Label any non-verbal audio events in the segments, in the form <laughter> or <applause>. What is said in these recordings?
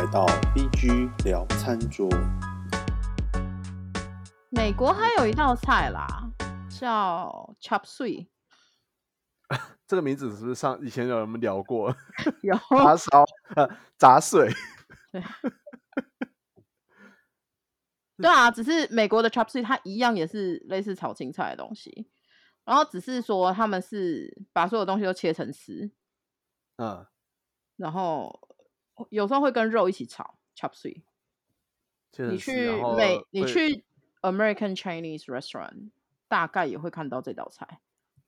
来到 BG 聊餐桌。美国还有一道菜啦，叫 chop suey，<laughs> 这个名字是不是上以前有人们聊过？<laughs> 有。<laughs> 炸烧、呃炸碎，对啊，只是美国的 chop suey 它一样也是类似炒青菜的东西，然后只是说他们是把所有东西都切成丝，嗯，然后有时候会跟肉一起炒 chop suey。切成丝你去美，你去 American Chinese restaurant 大概也会看到这道菜，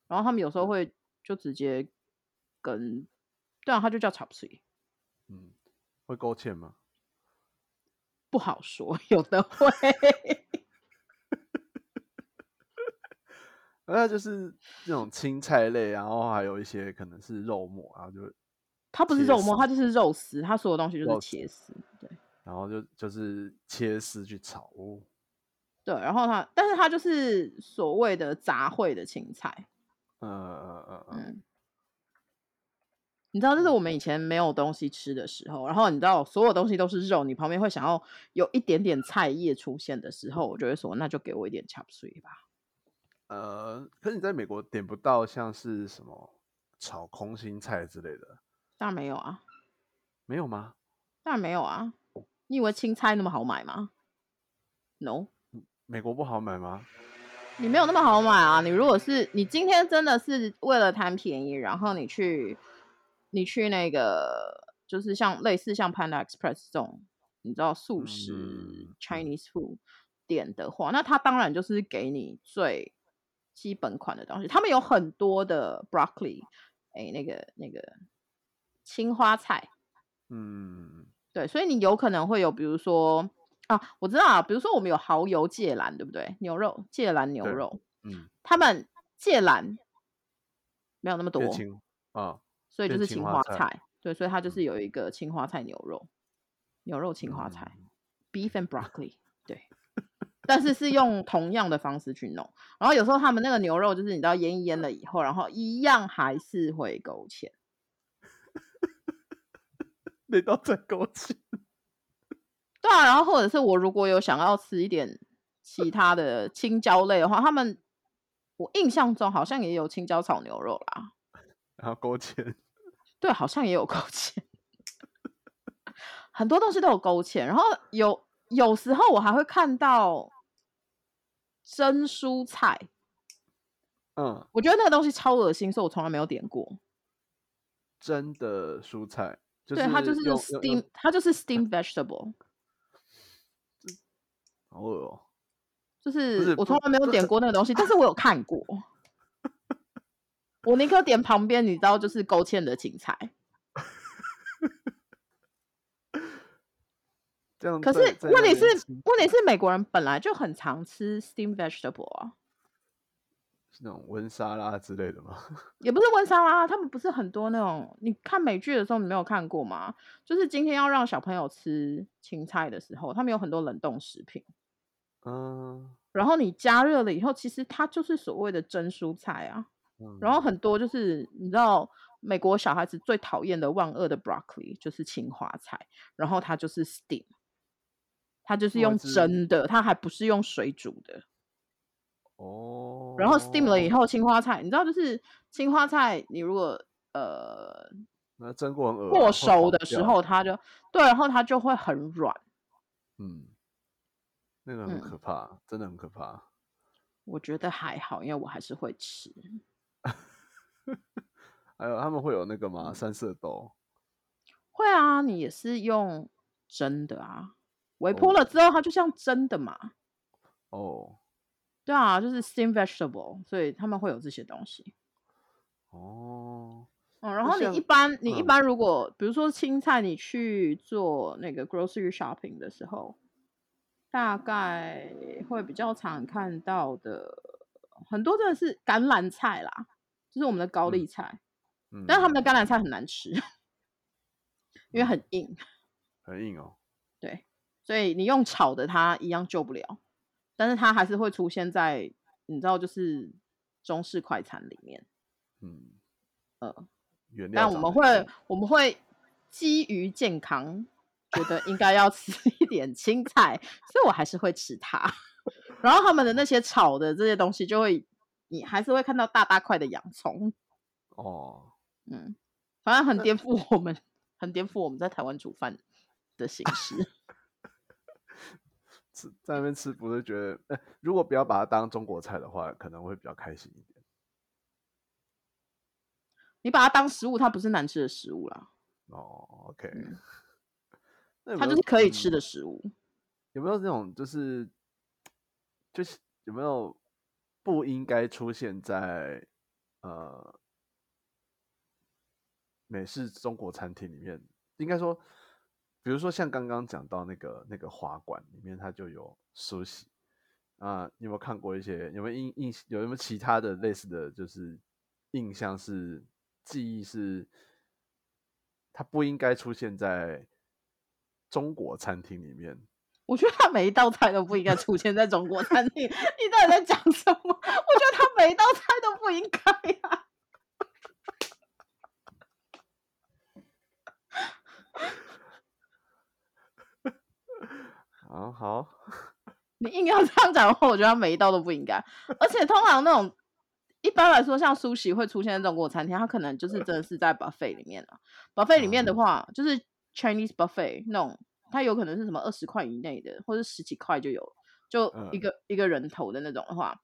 然后他们有时候会就直接跟，对啊，它就叫 chop suey，嗯会勾芡吗？不好说，有的会。<laughs> 那就是这种青菜类，然后还有一些可能是肉末，然后就它不是肉末，它就是肉丝，它所有东西就是切丝，对然后就就是切丝去炒。哦对，然后它，但是它就是所谓的杂烩的青菜，嗯嗯嗯嗯，嗯，你知道，这是我们以前没有东西吃的时候，然后你知道所有东西都是肉，你旁边会想要有一点点菜叶出现的时候，我就会说，那就给我一点 chop suey 吧。呃，可是你在美国点不到像是什么炒空心菜之类的，当然没有啊，没有吗？当然没有啊。你以为青菜那么好买吗？No，美国不好买吗？你没有那么好买啊。你如果是你今天真的是为了贪便宜，然后你去你去那个就是像类似像 Panda Express 这种，你知道素食、嗯 Chinese food 店的话，那它当然就是给你最基本款的东西。他们有很多的 broccoli，哎，那个那个青花菜，嗯，对，所以你有可能会有，比如说啊，我知道啊，比如说我们有蚝油芥蓝，对不对？牛肉芥蓝牛肉，嗯，他们芥蓝没有那么多，青啊，所以就是青青花菜花菜，对，所以它就是。有一个青花菜牛肉，牛肉青花菜、嗯。beef and broccoli，对，但是是用同样的方式去弄，然后有时候他们那个牛肉就是你知道腌一腌了以后，然后一样还是会勾芡。那道再勾芡。<laughs> 对啊，然后或者是我如果有想要吃一点其他的青椒类的话，他们我印象中好像也有青椒炒牛肉啦。然后勾芡，对，好像也有勾芡，很多东西都有勾芡。然后有有时候我还会看到蒸蔬菜，嗯，我觉得那个东西超恶心，所以我从来没有点过。真的蔬菜，就对，它就是 steam，它就是 steam vegetable，好恶哦、就是是我从来没有点过那个东西，但是我有看过。<laughs> 我宁可点旁边，你知道，就是勾芡的芹菜。<laughs> 这样可是问题是问题是美国人本来就很常吃 steam vegetable 啊，是那种温莎拉之类的吗？<laughs> 也不是温莎拉，他们不是很多那种，你看美剧的时候你没有看过吗？就是今天要让小朋友吃青菜的时候，他们有很多冷冻食品，嗯，然后你加热了以后，其实它就是所谓的蒸蔬菜啊。然后很多就是你知道，美国小孩子最讨厌的万恶的 broccoli 就是青花菜，然后它就是 steam，它就是用蒸的，它还不是用水煮的。哦，然后 steam 了以后，青花菜，你知道就是青花菜，你如果呃那蒸过很恶、啊，过熟的时，候，它就对，然后它就会很软。嗯，那个很嗯可怕，真的很可怕。我觉得还好，因为我还是会吃。还有他们会有那个吗？三色豆，会啊，你也是用蒸的啊，微波哦了之后，它就像蒸的嘛。哦对啊，就是 steam vegetable，所以他们会有这些东西。哦，嗯，然那后你一般你一嗯般如果比如说青菜，你去做那个 grocery shopping 的时候，大概会比较常看到的很多真的是橄榄菜啦，就是我们的高丽菜，嗯，但是他们的橄榄菜很难吃，因为嗯很硬，很硬哦。对，所以你用炒的它一样救不了，但是它还是会出现在你知道就是中式快餐里面，嗯，呃，原料但我们会我们会基于健康觉得应该要吃一点青菜，所以我还是会吃它。然后他们的那些炒的这些东西，就会你还是会看到大大块的洋葱。哦，嗯，反正很颠覆我们，很颠覆我们在台湾煮饭的形式。<laughs> 吃在那边吃，不是觉得，哎，如果不要把它当中国菜的话，可能会比较开心一点。你把它当食物，它不是难吃的食物啦。哦，OK，它就是可以吃的食物。有没有这种，就是就是有没有不应该出现在呃美式中国餐厅里面？应该说。比如说像刚刚讲到那个那个滑馆里面，它就有梳洗啊，你有没有看过一些？有没有印印有没有其他的类似的就是印象是记忆是它不应该出现在中国餐厅里面？<laughs> 我觉得它每一道菜都不应该出现在中国餐厅。<laughs> 你到底在讲什么？<laughs> 我觉得它每一道菜都不应该呀。好，<laughs> 你硬要这样讲的话，我觉得每一道都不应该。而且通常那种一般来说，像苏西会出现在中国餐厅，它可能就是真的是在 buffet 里面了。buffet 里面的话，就是 Chinese buffet 那种，它有可能是什么二十块以内的，或者十几块就有，就一个一个人头的那种的话，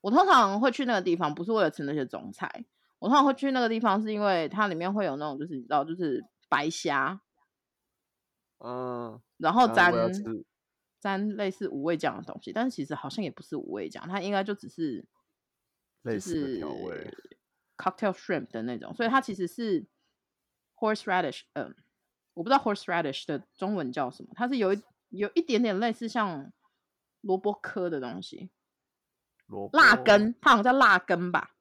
我通常会去那个地方，不是为了吃那些中菜，我通常会去那个地方是因为它里面会有那种就是你知道，就是白虾。嗯，然后沾沾类似五味酱的东西，但是其实好像也不是五味酱，它应该就只是类似调味 cocktail shrimp 的那种，所以它其实是 horseradish，嗯，我不知道 horseradish 的中文叫什么，它是有一有一点点类似像萝卜科的东西，萝辣根，它好像叫辣根吧，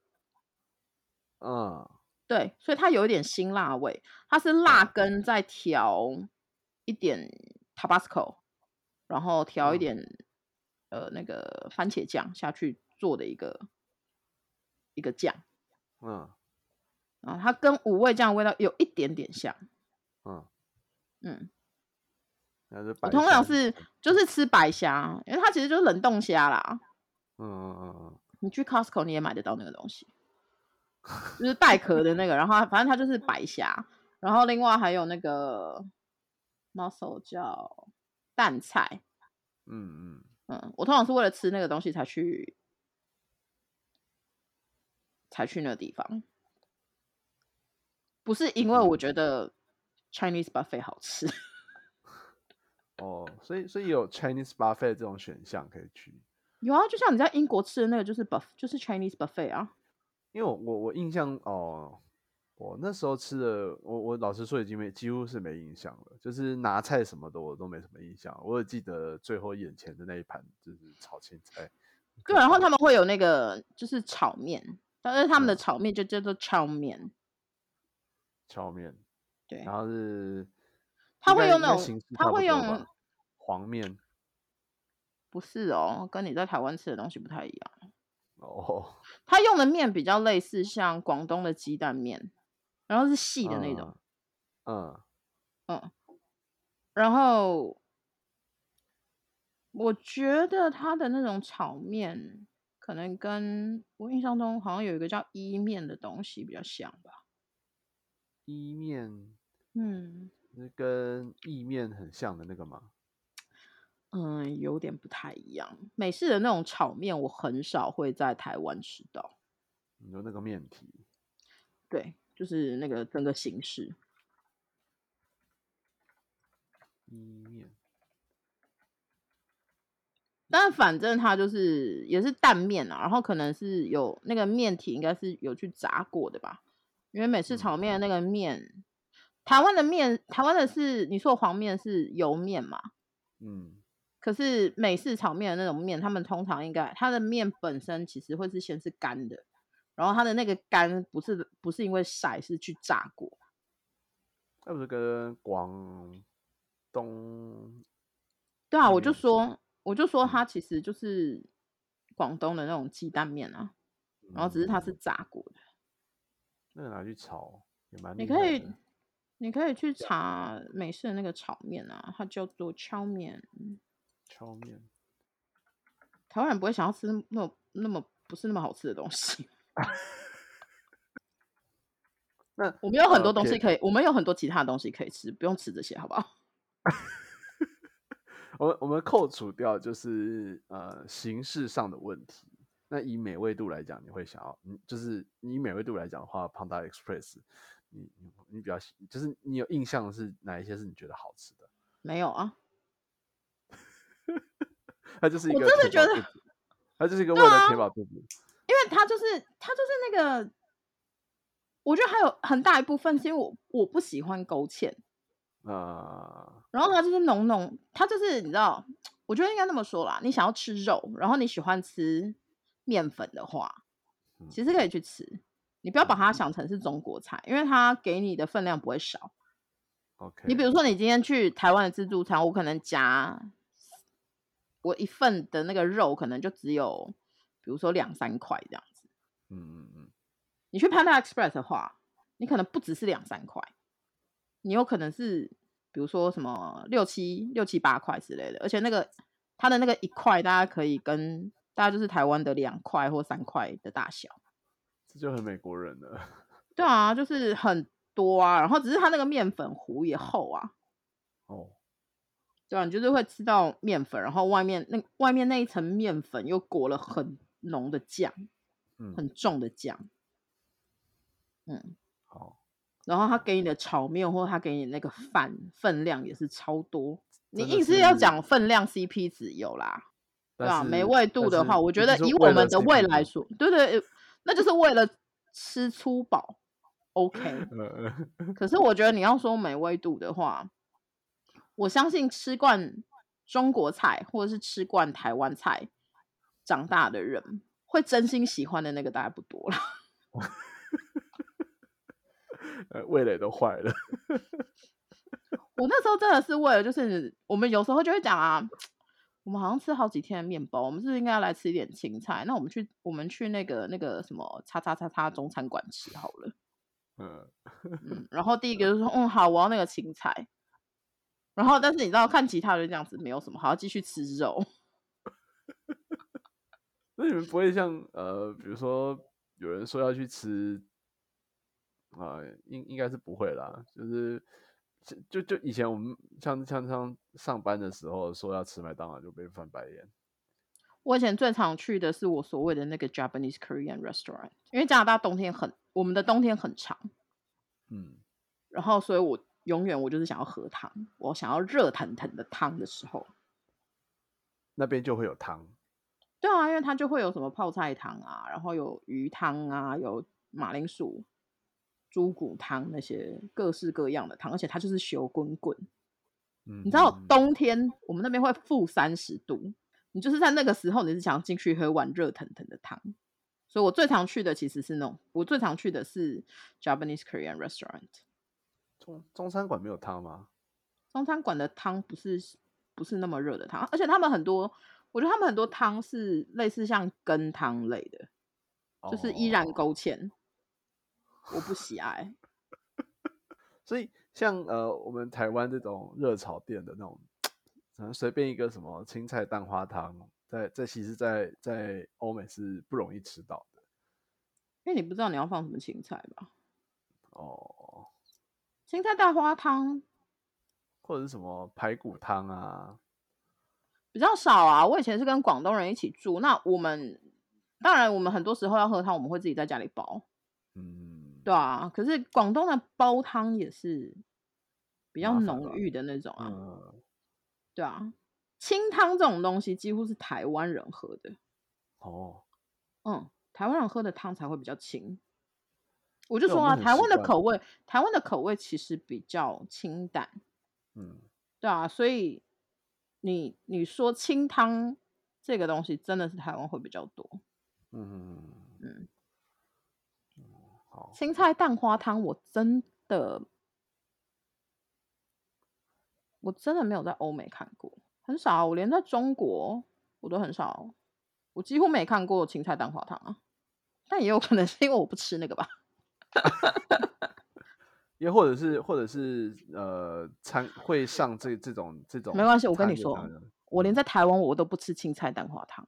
嗯，对，所以它有一点辛辣味，它是辣根在调。一点 Tabasco，然后调一点呃那个番茄酱下去做的一个一个酱，嗯，啊，它跟五味酱味道有一点点像，嗯。嗯，我通常是就是吃白虾，因为它其实就是冷冻虾啦，嗯嗯嗯嗯，你去 Costco 你也买得到那个东西，就是带壳的那个，然后反正它就是白虾，然后另外还有那个。Muscle 叫蛋菜，嗯嗯嗯，我通常是为了吃那个东西才去，才去那个地方，不是因为我觉得 Chinese buffet 好吃。<laughs> 哦，所以所以有 Chinese buffet 这种选项可以去。有啊，就像你在英国吃的那个就是 buff，就是 Chinese buffet 啊。因为我我我印象哦。我那时候吃的，我我老实说已经没几乎是没印象了，就是拿菜什么的我都没什么印象。我只记得最后眼前的那一盘就是炒青菜。对，然后他们会有那个就是炒面，但是他们的炒面就叫做炒面。炒面。对。然后是。他会用那种，他会用黄面。不是哦，跟你在台湾吃的东西不太一样。哦。<laughs> 他用的面比较类似像广东的鸡蛋面。然后是细的那种，嗯嗯，然后我觉得它的那种炒面，可能跟我印象中好像有一个叫伊面的东西比较像吧。伊面，嗯，是跟意面很像的那个吗？嗯，有点不太一样。美式的那种炒面，我很少会在台湾吃到。你说那个面皮？对。就是那个整个形式，意面，但反正它就是也是蛋面啊，然后可能是有那个面体应该是有去炸过的吧，因为美式炒面那个面，台湾的面，台湾的是你说黄面是油面嘛，嗯，可是美式炒面的那种面，他们通常应该它的面本身其实会是先是干的。然后它的那个干不是不是因为晒，是去炸过。那不是跟广东？对啊，我就说我就说它其实就是广东的那种鸡蛋面啊，然后只是它是炸过的。那个拿去炒也蛮……你可以你可以去查美式的那个炒面啊，它叫做敲面。敲面，台湾人不会想要吃那么那么不是那么好吃的东西。<laughs> 那我们有很多东西可以，我们有很多其他的东西可以吃，不用吃这些，好不好？<laughs> 我们我们扣除掉就是呃形式上的问题。那以美味度来讲，你会想要，嗯就是以美味度来讲的话，Panda Express，你你你比较喜，就是你有印象是哪一些是你觉得好吃的？<laughs> 没有啊，它就是一我个真的觉得填饱肚子，它就是一个为了填饱肚子。因为它就是他就是那个，我觉得还有很大一部分是因为我我不喜欢勾芡，啊、然后它就是浓浓，他就是你知道，我觉得应该那么说啦，你想要吃肉，然后你喜欢吃面粉的话，嗯其实可以去吃，你不要把它想成是中国菜，因为它给你的分量不会少。o k 你比如说，你今天去台湾的自助餐，我可能夹我一份的那个肉，可能就只有比如说两三块这样子。嗯嗯嗯，你去 Panda Express 的话，你可能不只是两三块，你有可能是比如说什么六七六七八块之类的，而且那个它的那个一块，大家可以跟大家就是台湾的两块或三块的大小。这就很美国人了。<laughs> 对啊，就是很多啊，然后只是它那个面粉糊也厚啊。哦，对啊，你就是会吃到面粉，然后外面那外面那一层面粉又裹了很浓的酱，嗯，很重的酱，嗯，好，然后他给你的炒面或者他给你那个饭分量也是超多，你硬是要讲分量 CP 值有啦，对啊，但是美味度的话，我觉得以我们的胃来说，对对，那就是为了吃粗饱，OK。呃，可是我觉得你要说美味度的话，我相信吃惯中国菜或者是吃惯台湾菜长大的人，会真心喜欢的那个大概不多了。<laughs> 呃，味蕾都坏了。我那时候真的是为了，就是我们有时候就会讲啊，我们好像吃好几天的面包，我们是不是应该要来吃一点青菜？那我们去我们去那个那个什么叉叉叉叉中餐馆吃好了。<laughs> 嗯，嗯，然后第一个就说，嗯，好，我要那个青菜。然后，但是你知道，看其他人这样子没有什么，好要继续吃肉。那你们不会像呃，比如说有人说要去吃，啊、应应该是不会啦。就是就就就以前我们像像像上班的时候说要吃麦当劳就被翻白眼。我以前最常去的是我所谓的那个 Japanese Korean restaurant，因为加拿大冬天很，我们的冬天很长，嗯，然后所以我永远我就是想要喝汤，我想要热腾腾的汤的时候，那边就会有汤。对啊，因为它就会有什么泡菜汤啊，然后有鱼汤啊，有马铃薯、猪骨汤那些各式各样的汤，而且它就是油滚滚。嗯，你知道嗯冬天我们那边会负三十度，你就是在那个时候你是想要进去喝碗热腾腾的汤，所以我最常去的其实是那种，我最常去的是 Japanese Korean restaurant。中中餐馆没有汤吗？中餐馆的汤不是不是那么热的汤，而且他们很多，我觉得他们很多汤是类似像羹汤类的，就是依然哦勾芡，我不喜爱。<laughs> 所以像呃我们台湾这种热炒店的那种，可能随便一个什么青菜蛋花汤，在在其实在，在欧美是不容易吃到的。因为你不知道你要放什么青菜吧？哦，青菜蛋花汤或者是什么排骨汤啊，比较少啊。我以前是跟广东人一起住，那我们当然我们很多时候要喝汤，我们会自己在家里煲，嗯，对啊。可是广东的煲汤也是比较浓郁的那种啊，嗯，对啊。清汤这种东西几乎是台湾人喝的，哦，嗯，台湾人喝的汤才会比较清。我就说啊，台湾的口味，台湾的口味其实比较清淡，嗯，对啊，所以你你说清汤这个东西真的是台湾会比较多。嗯，嗯，好，青菜蛋花汤我真的我真的没有在欧美看过，很少啊，我连在中国我都很少，我几乎没看过青菜蛋花汤啊。但也有可能是因为我不吃那个吧。<laughs> 也或者是或者是呃餐会上这这种这种没关系，我跟你说我连在台湾我都不吃青菜蛋花汤，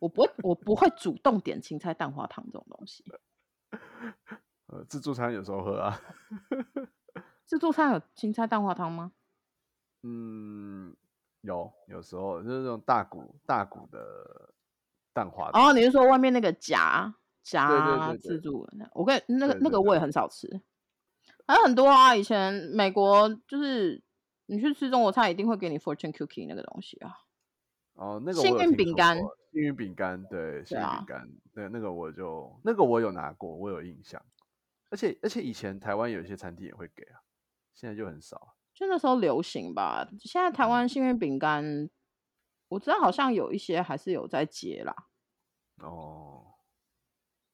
我不会 <laughs> 我不会主动点青菜蛋花汤这种东西。<laughs> 呃自助餐有时候喝啊，<laughs> 自助餐有青菜蛋花汤吗？嗯，有有时候就是那种大骨大骨的蛋花汤，哦，你是说外面那个夹对夹对对自助？我跟那个那个我也很少吃，还有很多啊。以前美国就是你去吃中国菜，一定会给你 fortune cookie 那个东西啊。哦，那个幸运饼干幸运饼干，对，幸运啊饼干，对，那个我就那个我有拿过，我有印象。而且而且以前台湾有一些餐厅也会给啊，现在就很少。就那时候流行吧。现在台湾幸运饼干，我知道好像有一些还是有在接啦，哦，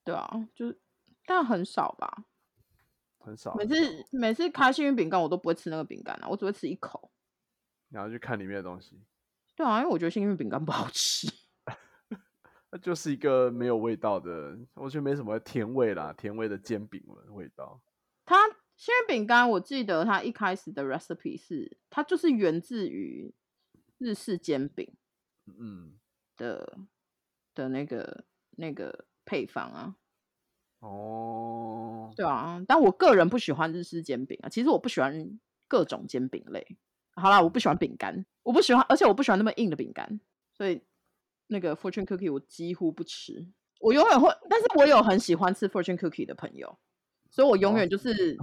对啊，就是但很少吧。很少。每次每次开幸运饼干，我都不会吃那个饼干啊，我只会吃一口。然后去看里面的东西，对啊，因为我觉得幸运饼干不好吃。<laughs> 那就是一个没有味道的，我觉得没什么甜味啦，甜味的煎饼的味道。它幸运饼干，我记得它一开始的 recipe 是它就是源自于日式煎饼嗯，的的那个那个配方啊。哦，对啊，但我个人不喜欢日式煎饼啊。其实我不喜欢各种煎饼类。好啦，我不喜欢饼干，我不喜欢，而且我不喜欢那么硬的饼干，所以那个 fortune cookie 我几乎不吃。我永远会，但是我有很喜欢吃 fortune cookie 的朋友，所以我永哦远就是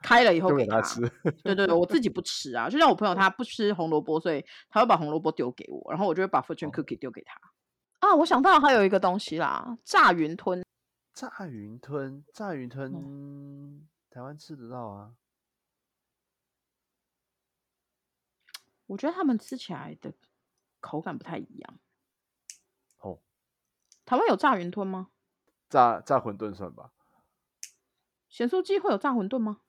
开了以 <laughs> 后就给给他吃。对对对，我自己不吃啊。就像我朋友他不吃红萝卜，所以他会把红萝卜丢给我，然后我就会把 fortune 哦 cookie 丢给他。啊，我想到还有一个东西啦，炸云吞。炸云吞，炸云吞，台湾吃得到啊。<tsk> 我觉得他们吃起来的口感不太一样。哦，台湾有炸云吞吗？炸炸馄饨算吧，咸酥鸡会有炸馄饨吗？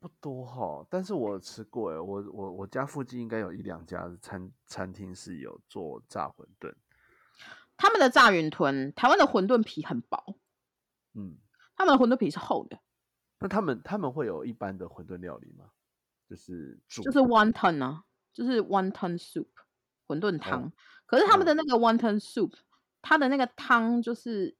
不多哈，但是我吃过哎，我我我家附近应该有一两家餐餐厅是有做炸馄饨。他们的炸云吞，台湾的馄饨皮很薄，嗯，他们的馄饨皮是厚的，那他们他们会有一般的馄饨料理吗？就是煮就是 wonton 啊，就是 wonton soup 馄饨汤。可是他们嗯的那个 wonton soup，它的那个汤就是，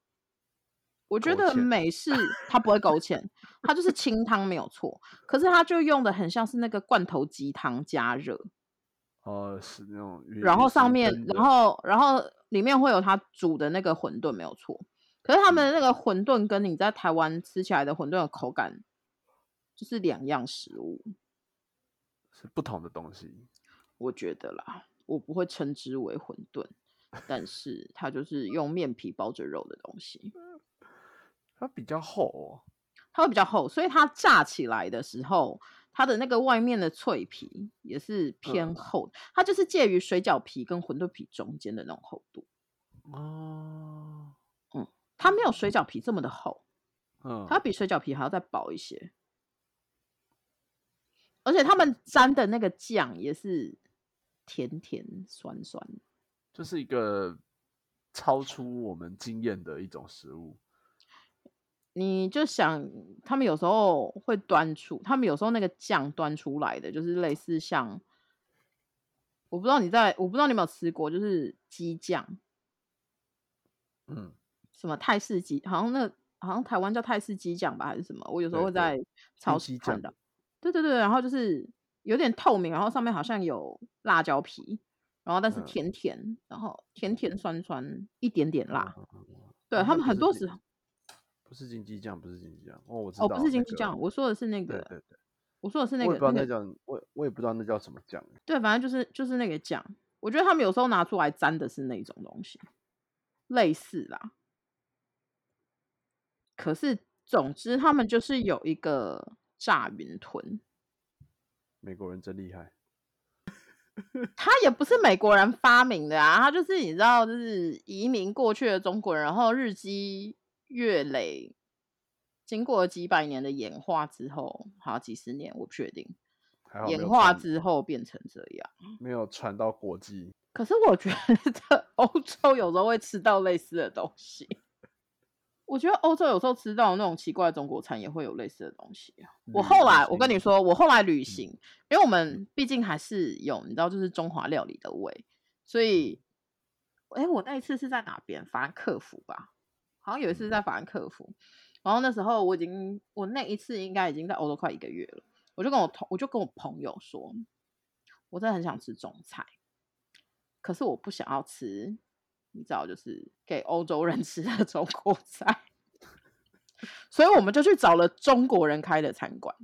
我觉得美式 <laughs> 它不会勾芡，它就是清汤没有错。可是它就用的很像是那个罐头鸡汤加热，呃是那种，然后上面然后然后里面会有它煮的那个馄饨没有错。可是他们的那个馄饨跟你在台湾吃起来的馄饨的口感就是两样食物，是不同的东西。我觉得啦，我不会称之为馄饨，但是它就是用面皮包着肉的东西，<laughs> 它比较厚哦，它会比较厚，所以它炸起来的时候，它的那个外面的脆皮也是偏嗯。厚，它就是介于水饺皮跟馄饨皮中间的那种厚度，哦，嗯它没有水饺皮这么的厚，嗯，它比水饺皮还要再薄一些，而且他们沾的那个酱也是甜甜酸酸的。就是一个超出我们经验的一种食物。你就想，他们有时候会端出，他们有时候那个酱端出来的，就是类似像，我不知道你在，我不知道你有没有吃过，就是鸡酱，嗯，什么泰式鸡，好像那好像台湾叫泰式鸡酱吧，还是什么？我有时候会在超市看到。对对对，然后就是有点透明，然后上面好像有辣椒皮，然后但是嗯甜甜，然后甜甜酸酸，一点点辣。对他们很多时候，不是金鸡酱，不是金鸡酱哦，我知哦，道，不是金那个鸡酱，我说的是那个，对对对，我说的是那我个那个也不知道那叫，我我也不知道那叫什么酱。对，反正就是就是那个酱，我觉得他们有时候拿出来沾的是那种东西，类似啦。可是总之，他们就是有一个炸云吞，美国人真厉害，<laughs> 他也不是美国人发明的啊，他就是你知道，就是移民过去的中国人，然后日积月累，经过了几百年的演化之后，好几十年我不确定，演化之后变成这样。没有传到国际。可是我觉得欧洲有时候会吃到类似的东西。我觉得欧洲有时候吃到那种奇怪的中国餐也会有类似的东西啊。我后来我跟你说，我后来旅行，因为我们毕竟还是有你知道，就是中华料理的味，所以，哎，我那一次是在哪边？法兰克福吧，好像有一次在法兰克福。然后那时候我已经，我那一次应该已经在欧洲快一个月了。我就跟我同，我就跟我朋友说，我真的很想吃中菜，可是我不想要吃。你知道，就是给欧洲人 <laughs> 吃的中国菜，所以我们就去找了中国人开的餐馆，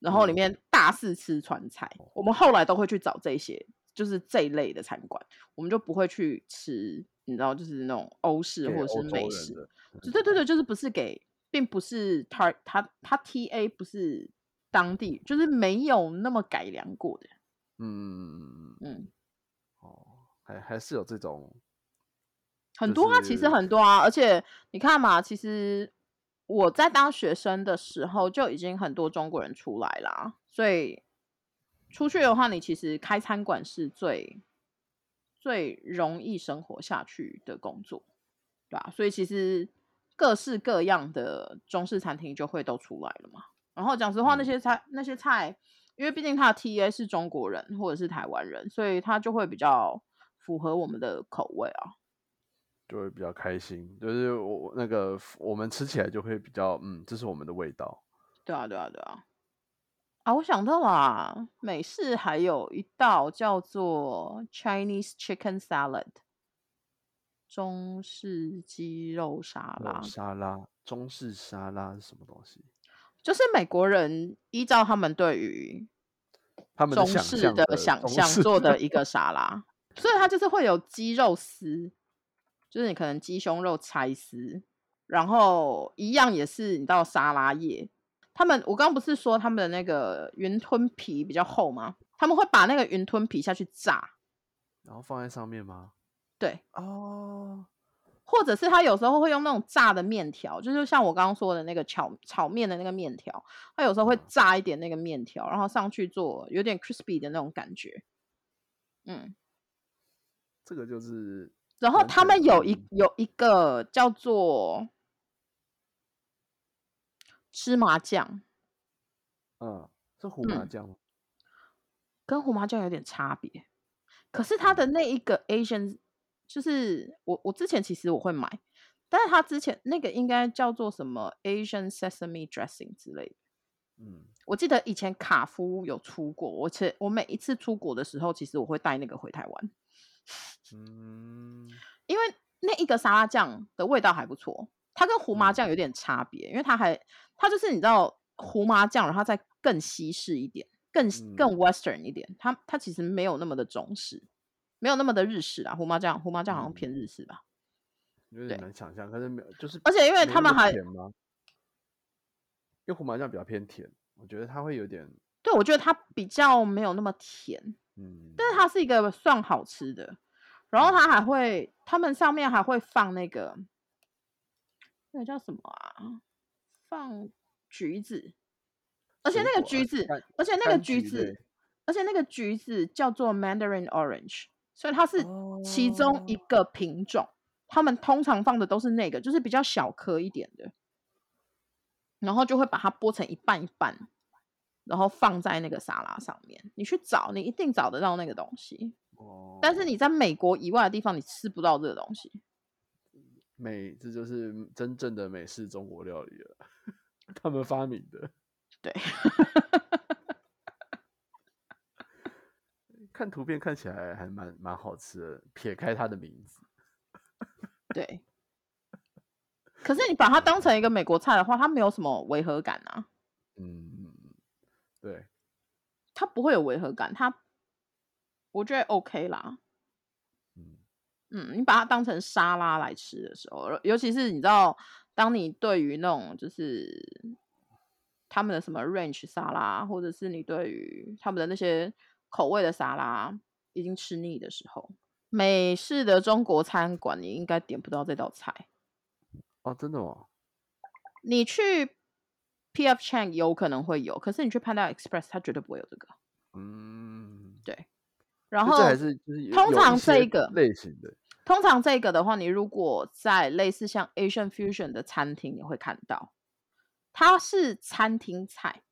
然后里面大肆吃川菜。我们后来都会去找这些，就是这一类的餐馆，我们就不会去吃，你知道，就是那种欧式或者是美式。对对对，就是不是给，并不是他他他 T A 不是当地，就是没有那么改良过的。嗯嗯嗯嗯，哦，还还是有这种。很多啊，其实很多啊，而且你看嘛，其实我在当学生的时候就已经很多中国人出来啦，所以出去的话，你其实开餐馆是最最容易生活下去的工作，对吧？所以其实各式各样的中式餐厅就会都出来了嘛。然后讲实话，那些菜那些菜，因为毕竟他的 T A 是中国人或者是台湾人，所以他就会比较符合我们的口味啊。就会比较开心，就是我那个我们吃起来就会比较嗯，这是我们的味道。对啊，对啊，对啊。啊，我想到啦，美式还有一道叫做 Chinese Chicken Salad，中式鸡肉沙拉。沙拉，中式沙拉是什么东西？就是美国人依照他们对于他们中式的想象做的一个 <laughs> 沙拉，所以它就是会有鸡肉丝。就是你可能鸡胸肉拆丝，然后一样也是你到沙拉叶，他们我刚刚不是说他们的那个云吞皮比较厚吗？他们会把那个云吞皮下去炸，然后放在上面吗？对哦，或者是他有时候会用那种炸的面条，就是像我刚刚说的那个炒炒面的那个面条，他有时候会炸一点那个面条，然后上去做有点 crispy 的那种感觉。嗯，这个就是。然后他们有一有一个叫做芝麻酱，嗯，是胡麻酱吗？跟胡麻酱有点差别，可是它的那一个 Asian，就是我我之前其实我会买，但是它之前那个应该叫做什么 Asian Sesame Dressing 之类的，嗯，我记得以前卡夫有出过，而且我每一次出国的时候，其实我会带那个回台湾。嗯，因为那一个沙拉酱的味道还不错，它跟胡麻酱有点差别，因为它还它就是你知道胡麻酱，然后再更西式一点，更更 western 一点，它它其实没有那么的中式，没有那么的日式啊。胡麻酱胡麻酱好像偏日式吧，有点难想象，可是没有就是，而且因为他们还甜吗？因为胡麻酱比较偏甜，我觉得它会有点，对我觉得它比较没有那么甜。嗯，但是它是一个算好吃的，然后它还会，他们上面还会放那个，那个叫什么啊？放橘子，而且那个橘子，而且那个橘子，而且那个橘子叫做 Mandarin Orange，所以它是其中一个品种。他们通常放的都是那个，就是比较小颗一点的，然后就会把它剥成一半一半。然后放在那个沙拉上面，你去找，你一定找得到那个东西。哦。但是你在美国以外的地方，你吃不到这个东西。美，这就是真正的美式中国料理了，他们发明的。对。<laughs> 看图片看起来还蛮蛮好吃的，撇开它的名字。对。<laughs> 可是你把它当成一个美国菜的话，它没有什么违和感啊。嗯。对，它不会有违和感，它我觉得 OK 啦。嗯嗯，你把它当成沙拉来吃的时候，尤其是你知道，当你对于那种就是他们的什么 range 沙拉，或者是你对于他们的那些口味的沙拉已经吃腻的时候，美式的中国餐馆你应该点不到这道菜。哦，真的吗？你去。P. F. Chang 有可能会有，可是你去 Panda Express，它绝对不会有这个。嗯，对。然后还是就是通常这一个类型的，通常这个的话，你如果在类似像 Asian Fusion 的餐厅，你会看到，它是餐厅菜。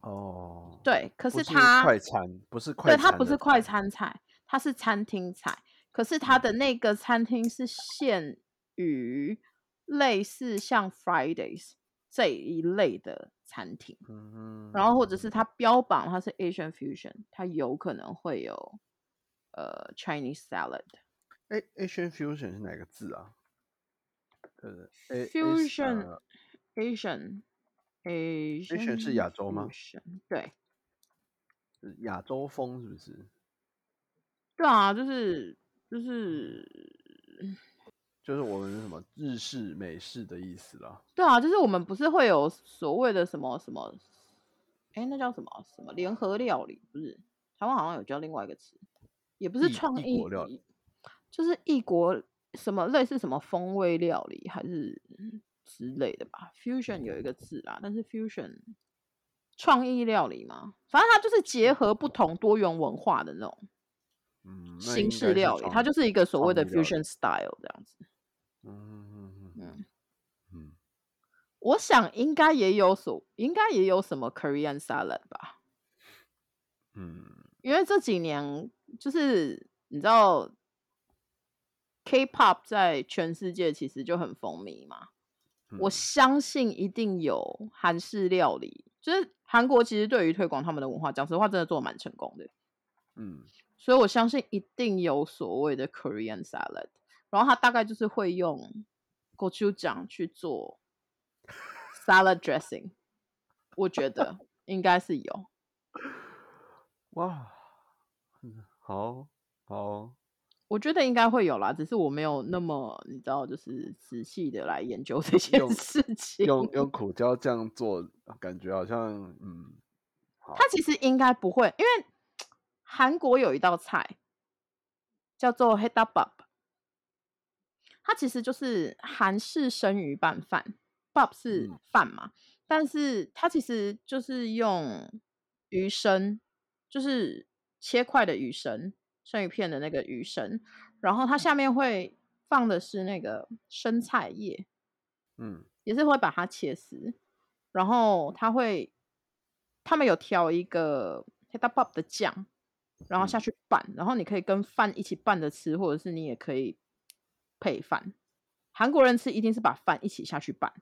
哦，对，可是它快餐不是快餐，对，它不是快餐菜，它是餐厅菜。可是它的那个餐厅是限于类似像 Fridays 这一类的餐厅，嗯，然后或者是它标榜它是 Asian Fusion，它有可能会有呃 Chinese salad。哎，Asian Fusion 是哪个字啊？呃，Fusion Asian。Asian 是亚洲吗？对，亚洲风是不是？对啊，就是就是就是我们什么日式美式的意思啦。对啊，就是我们不是会有所谓的什么什么？哎，那叫什么什么联合料理？不是，台湾好像有叫另外一个词，也不是创意料理，就是异国什么类似什么风味料理还是？之类的吧，fusion 有一个字啦，但是 fusion 创意料理嘛，反正它就是结合不同多元文化的那种，嗯，形式料理，它就是一个所谓的 fusion style 这样子。嗯嗯嗯。嗯嗯，我想应该也有所，应该也有什么 Korean salad 吧。嗯，因为这几年就是你知道，K-pop 在全世界其实就很风靡嘛。我相信一定有韩式料理，就是韩国其实对于推广他们的文化，讲实话真的做的蛮成功的。嗯，所以我相信一定有所谓的 Korean salad，然后他大概就是会用 gochujang 去做 <laughs> salad dressing，我觉得应该是有。<laughs> 哇，好好。我觉得应该会有啦，只是我没有那么你知道，就是仔细的来研究这件事情。用用苦椒酱做，感觉好像嗯，它其实应该不会，因为韩国有一道菜叫做 e b a b 它其实就是韩式生鱼拌饭，bab 是饭嘛，但是它其实就是用鱼生，就是切块的鱼神。生鱼片的那个鱼神，然后它下面会放的是那个生菜叶，嗯，也是会把它切丝，然后它会他们有调一个 h e d a b o b 的酱，然后下去拌，然后你可以跟饭一起拌着吃，或者是你也可以配饭。韩国人吃一定是把饭一起下去拌，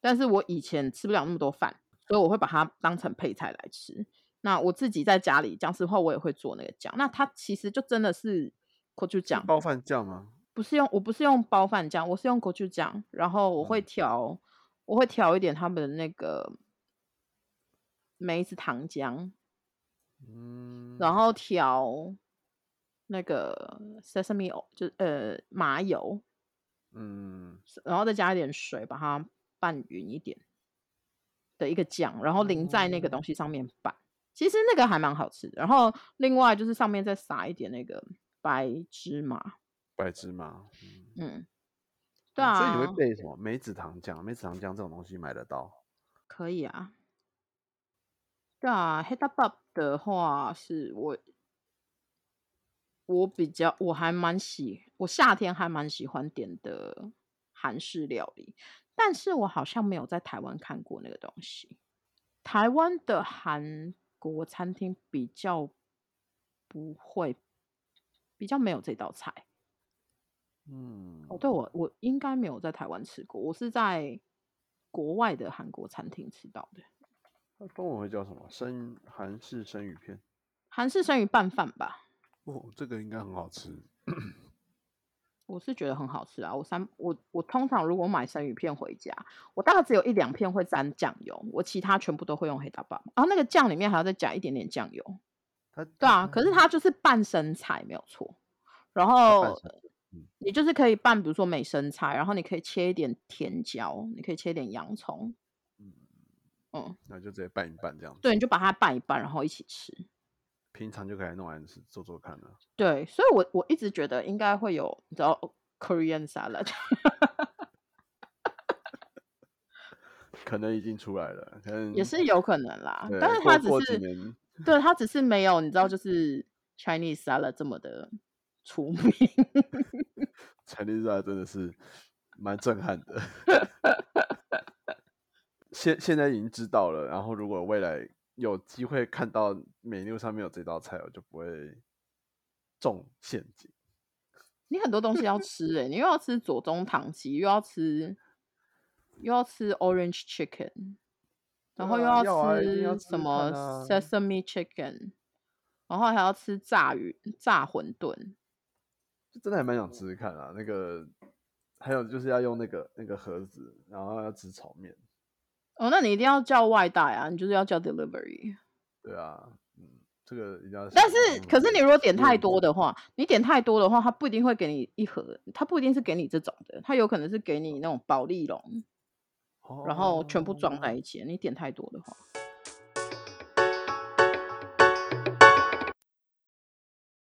但是我以前吃不了那么多饭，所以我会把它当成配菜来吃。那我自己在家里讲实话，我也会做那个酱。那它其实就真的是过去酱，包饭酱吗？不是用，我不是用包饭酱，我是用过去酱。然后我会调，我会调一点他们的那个梅子糖浆，嗯，然后调那个 sesame 就呃麻油，嗯，然后再加一点水，把它拌匀一点的一个酱，然后淋在那个东西上面拌。其实那个还蛮好吃的，然后另外就是上面再撒一点那个白芝麻，白芝麻，嗯，对啊，所以你会备什么梅子糖浆？梅子糖浆这种东西买得到？可以啊，对啊，Head Up 的话是我我比较我还蛮喜，我夏天还蛮喜欢点的韩式料理，但是我好像没有在台湾看过那个东西，台湾的韩。国餐厅比较不会，比较没有这道菜。嗯，哦，对我我应该没有在台湾吃过，我是在国外的韩国餐厅吃到的。那中文会叫什么？生韩式生鱼片？韩式生鱼拌饭吧？哦，这个应该很好吃。我是觉得很好吃啊！我三我我通常如果买生鱼片回家，我大概只有一两片会沾酱油，我其他全部都会用黑大棒。然后那个酱里面还要再加一点点酱油。对啊，可是它就是拌生菜没有错。然后你就是可以拌，比如说美生菜，然后你可以切一点甜椒，你可以切一点洋葱。嗯嗯，那就直接拌一拌这样。对，你就把它拌一拌，然后一起吃。平常就可以弄来吃做做看了。对，所以我我一直觉得应该会有，你知道，Korean salad，<laughs> 可能已经出来了，可能也是有可能啦。但是它只是，对，它只是没有，你知道，就是 Chinese salad 这么的出名。<laughs> Chinese salad 真的是蛮震撼的。<laughs> 现现在已经知道了，然后如果未来有机会看到美妞上面有这道菜，我就不会中陷阱。<laughs> 你很多东西要吃哎，你又要吃左宗棠鸡，又要吃又要吃 orange chicken，然后又要吃什么 sesame chicken，然后还要吃炸鱼炸馄饨，就真的还蛮想吃吃看啊。那个还有就是要用那个那个盒子，然后要吃炒面。哦，那你一定要叫外带啊！你就是要叫 delivery。对啊，嗯，这个一定要。但是，可是你如果点太多的话，你点太多的话，他不一定会给你一盒，他不一定是给你这种的，他有可能是给你那种保利龙，然后全部装在一起。你点太多的话，